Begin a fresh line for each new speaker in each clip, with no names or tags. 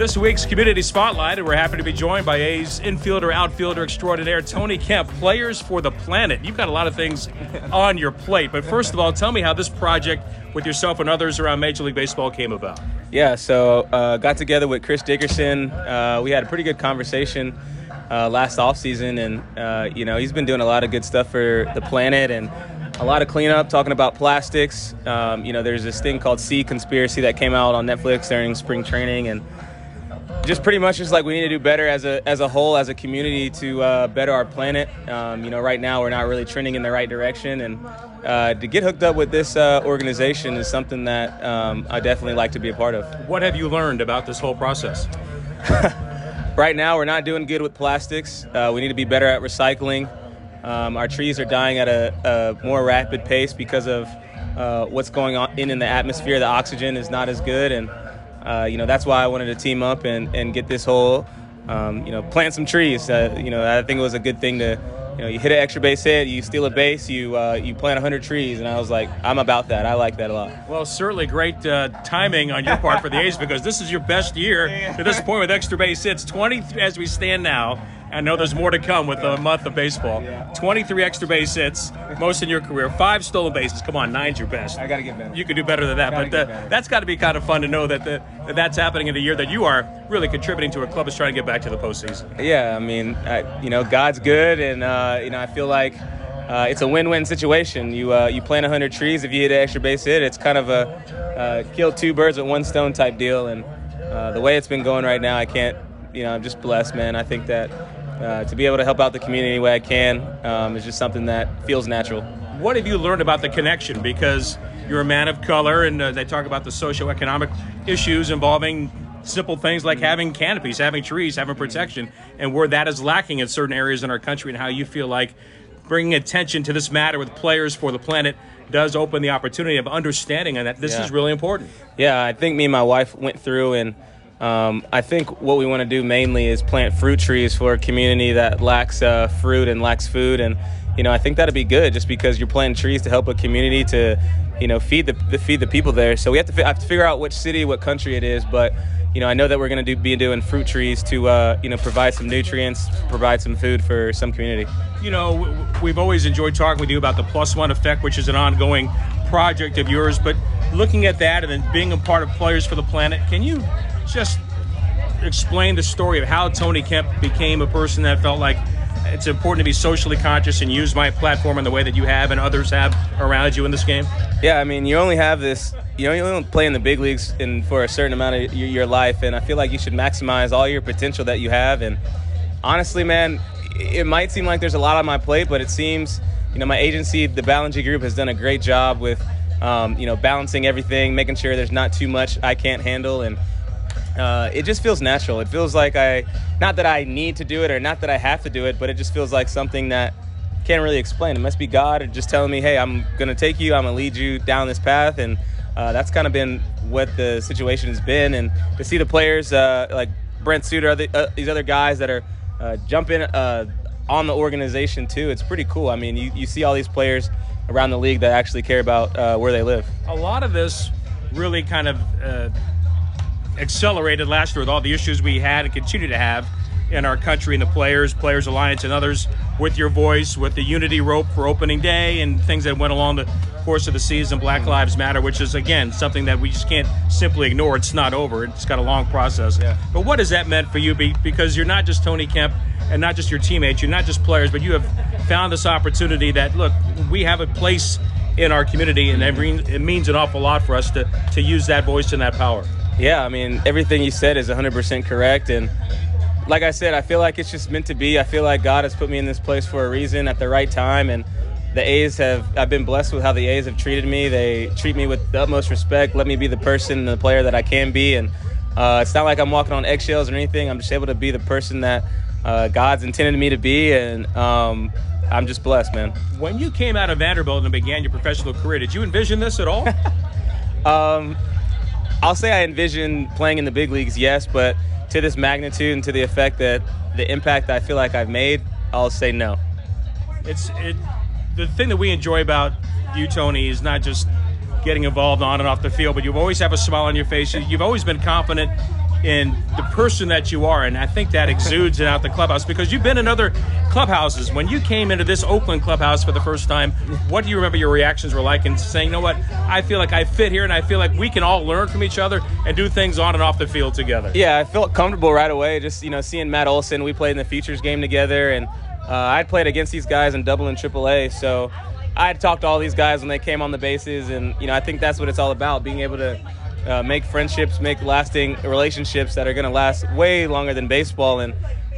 This week's Community Spotlight, and we're happy to be joined by A's infielder, outfielder extraordinaire, Tony Kemp, Players for the Planet. You've got a lot of things on your plate, but first of all, tell me how this project with yourself and others around Major League Baseball came about.
Yeah, so uh, got together with Chris Dickerson. Uh, we had a pretty good conversation uh, last offseason, and uh, you know he's been doing a lot of good stuff for the planet and a lot of cleanup, talking about plastics. Um, you know, there's this thing called Sea Conspiracy that came out on Netflix during spring training, and just pretty much just like we need to do better as a as a whole as a community to uh, better our planet. Um, you know, right now we're not really trending in the right direction, and uh, to get hooked up with this uh, organization is something that um, I definitely like to be a part of.
What have you learned about this whole process?
right now, we're not doing good with plastics. Uh, we need to be better at recycling. Um, our trees are dying at a, a more rapid pace because of uh, what's going on in, in the atmosphere. The oxygen is not as good, and uh, you know, that's why I wanted to team up and, and get this whole, um, you know, plant some trees. Uh, you know, I think it was a good thing to, you know, you hit an extra base hit, you steal a base, you uh, you plant 100 trees, and I was like, I'm about that. I like that a lot.
Well, certainly great uh, timing on your part for the A's because this is your best year to this point with extra base hits. 20 as we stand now. I know there's more to come with a month of baseball. 23 extra base hits, most in your career. Five stolen bases. Come on, nine's your best.
I got to get better.
You can do better than that, but uh, that's got to be kind of fun to know that, the, that that's happening in a year that you are really contributing to a club that's trying to get back to the postseason.
Yeah, I mean, I, you know, God's good, and uh, you know, I feel like. Uh, it's a win-win situation. You uh, you plant 100 trees. If you hit an extra base hit, it's kind of a uh, kill two birds with one stone type deal. And uh, the way it's been going right now, I can't. You know, I'm just blessed, man. I think that uh, to be able to help out the community any way I can um, is just something that feels natural.
What have you learned about the connection? Because you're a man of color, and uh, they talk about the socioeconomic issues involving simple things like having canopies, having trees, having protection, and where that is lacking in certain areas in our country, and how you feel like bringing attention to this matter with players for the planet does open the opportunity of understanding and that this
Yeah.
is really important.
Yeah, I think me and my wife went through, and um, I think what we want to do mainly is plant fruit trees for a community that lacks uh, fruit and lacks food. And you know, I think that'd be good, just because you're planting trees to help a community to, you know, feed the, the feed the people there. So we have to fi- have to figure out which city, what country it is, but. You know, I know that we're going to do, be doing fruit trees to, uh, you know, provide some nutrients, provide some food for some community.
You know, we've always enjoyed talking with you about the Plus One Effect, which is an ongoing project of yours. But looking at that and then being a part of Players for the Planet, can you just explain the story of how Tony Kemp became a person that felt like it's important to be socially conscious and use my platform in the way that you have and others have around you in this game?
Yeah, I mean, you only have this. You know, you only play in the big leagues in for a certain amount of your, your life, and I feel like you should maximize all your potential that you have. And honestly, man, it might seem like there's a lot on my plate, but it seems, you know, my agency, the Ballengee Group, has done a great job with, um, you know, balancing everything, making sure there's not too much I can't handle, and uh, it just feels natural. It feels like I, not that I need to do it or not that I have to do it, but it just feels like something that can't really explain. It must be God just telling me, hey, I'm to take you, I'm to lead you down this path. And uh, that's kind of been what the situation has been. And to see the players uh, like Brent Suter, other, uh, these other guys that are uh, jumping uh, on the organization too, it's pretty cool. I mean, you, you see all these players around the league that actually care about where they live.
A lot of this really kind of accelerated last year with all the issues we had and continue to have in our country and the players, Players Alliance, and others with your voice, with the unity rope for opening day and things that went along the course of the season, Black mm-hmm. Lives Matter, which is, again, something that we just can't simply ignore. It's not over, it's got a long process.
Yeah.
But what has that meant for you? Because you're not just Tony Kemp and not just your teammates, you're not just players, but you have found this opportunity that, look, we have a place in our community, and it it means an awful lot for us to, to use that voice and that power.
Yeah, I mean, everything you said is 100% correct. And like I said, I feel like it's just meant to be. I feel like God has put me in this place for a reason at the right time. And the A's have, I've been blessed with how the A's have treated me. They treat me with the utmost respect, let me be the person and the player that I can be. And uh, it's not like I'm walking on eggshells or anything. I'm just able to be the person that uh, God's intended me to be. And um, I'm just blessed, man.
When you came out of Vanderbilt and began your professional career, did you envision this at all?
um, I'll say I envision playing in the big leagues, yes, but to this magnitude and to the effect that the impact I feel like I've made, I'll say no.
It's it. The thing that we enjoy about you, Tony, is not just getting involved on and off the field, but you always have a smile on your face. You've always been confident in the person that you are, and I think that exudes it out the clubhouse because you've been in other clubhouses. When you came into this Oakland clubhouse for the first time, what do you remember your reactions were like? And saying, "You know what? I feel like I fit here, and I feel like we can all learn from each other and do things on and off the field together."
Yeah, I felt comfortable right away. Just you know, seeing Matt Olson, we played in the Futures game together, and uh, I'd played against these guys in Double and AAA, so I had talked to all these guys when they came on the bases, and you know, I think that's what it's all about: being able to uh, make friendships, make lasting relationships that are going to last way longer than baseball. And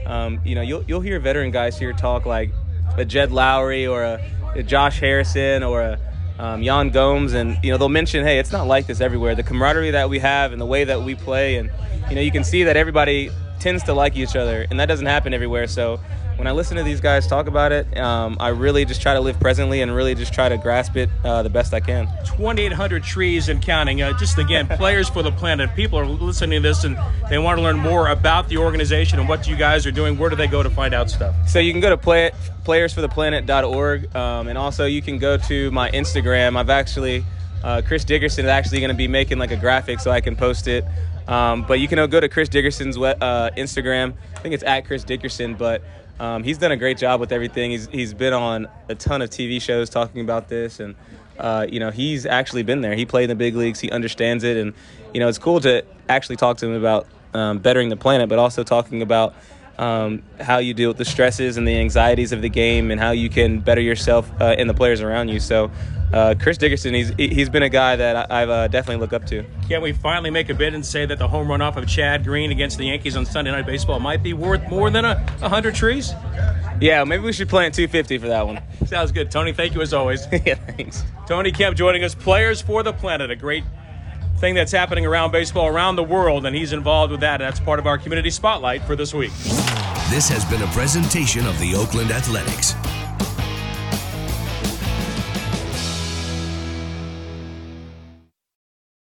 um, you know, you'll you'll hear veteran guys here talk like a Jed Lowrie or a, a Josh Harrison or a um, Yan Gomes, and you know they'll mention, hey, it's not like this everywhere. The camaraderie that we have and the way that we play, and you know, you can see that everybody tends to like each other, and that doesn't happen everywhere. So when I listen to these guys talk about it, um, I really just try to live presently and really just try to grasp it uh, the best I can.
2,800 trees and counting. Uh, just again, players for the planet. People are listening to this and they want to learn more about the organization and what you guys are doing. Where do they go to find out stuff?
So you can go to play, it, playersfortheplanet.org, um, and also you can go to my Instagram. I've actually uh, Chris Dickerson is actually going to be making like a graphic so I can post it. Um, but you can go to Chris Dickerson's uh, Instagram. I think it's at Chris Dickerson, but um, he's done a great job with everything. He's he's been on a ton of TV shows talking about this, and uh, you know he's actually been there. He played in the big leagues. He understands it, and you know it's cool to actually talk to him about um, bettering the planet, but also talking about um, how you deal with the stresses and the anxieties of the game, and how you can better yourself uh, and the players around you. So uh, Chris Dickerson, he's he's been a guy that I've uh, definitely looked up to.
Can we finally make a bid and say that the home run off of Chad Green against the Yankees on Sunday Night Baseball might be worth more than a hundred trees?
Yeah, maybe we should plant 250 for that one.
Sounds good, Tony. Thank you as always.
yeah, thanks.
Tony Kemp joining us, Players for the Planet, a great thing that's happening around baseball around the world, and he's involved with that. That's part of our community spotlight for this week.
This has been a presentation of the Oakland Athletics.